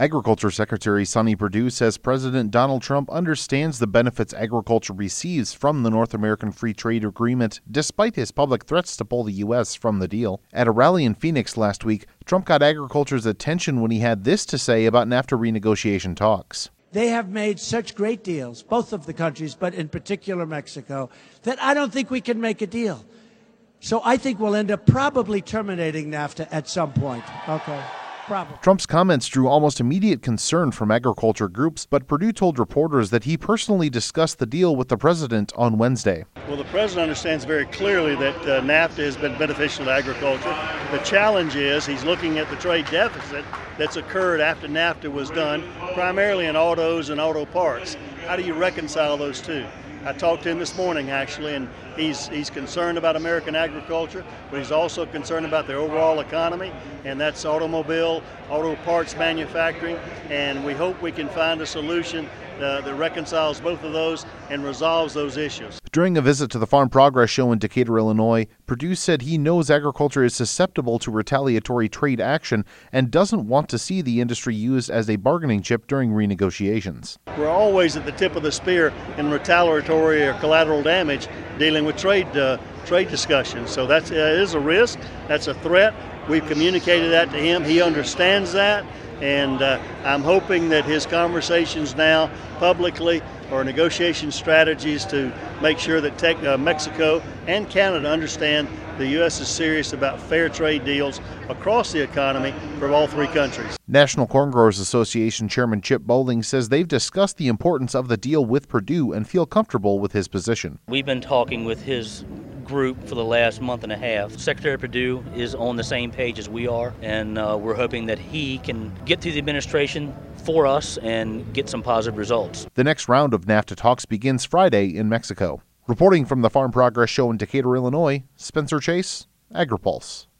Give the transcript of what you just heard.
Agriculture Secretary Sonny Perdue says President Donald Trump understands the benefits agriculture receives from the North American Free Trade Agreement, despite his public threats to pull the U.S. from the deal. At a rally in Phoenix last week, Trump got agriculture's attention when he had this to say about NAFTA renegotiation talks. They have made such great deals, both of the countries, but in particular Mexico, that I don't think we can make a deal. So I think we'll end up probably terminating NAFTA at some point. Okay. Probably. Trump's comments drew almost immediate concern from agriculture groups, but Perdue told reporters that he personally discussed the deal with the president on Wednesday. Well, the president understands very clearly that uh, NAFTA has been beneficial to agriculture. The challenge is he's looking at the trade deficit that's occurred after NAFTA was done, primarily in autos and auto parts. How do you reconcile those two? I talked to him this morning actually, and he's he's concerned about American agriculture, but he's also concerned about the overall economy, and that's automobile, auto parts manufacturing, and we hope we can find a solution uh, that reconciles both of those and resolves those issues. During a visit to the Farm Progress Show in Decatur, Illinois, Perdue said he knows agriculture is susceptible to retaliatory trade action and doesn't want to see the industry used as a bargaining chip during renegotiations. We're always at the tip of the spear in retaliatory or collateral damage dealing with trade uh, trade discussions. So that's, uh, is a risk. That's a threat. We've communicated that to him. He understands that. And uh, I'm hoping that his conversations now publicly or negotiation strategies to make sure that tech, uh, Mexico and Canada understand the U.S. is serious about fair trade deals across the economy for all three countries. National Corn Growers Association Chairman Chip Bowling says they've discussed the importance of the deal with Perdue and feel comfortable with his position. We've been talking with his group for the last month and a half. Secretary Perdue is on the same page as we are, and uh, we're hoping that he can get through the administration for us and get some positive results. The next round of NAFTA talks begins Friday in Mexico. Reporting from the Farm Progress Show in Decatur, Illinois, Spencer Chase, AgriPulse.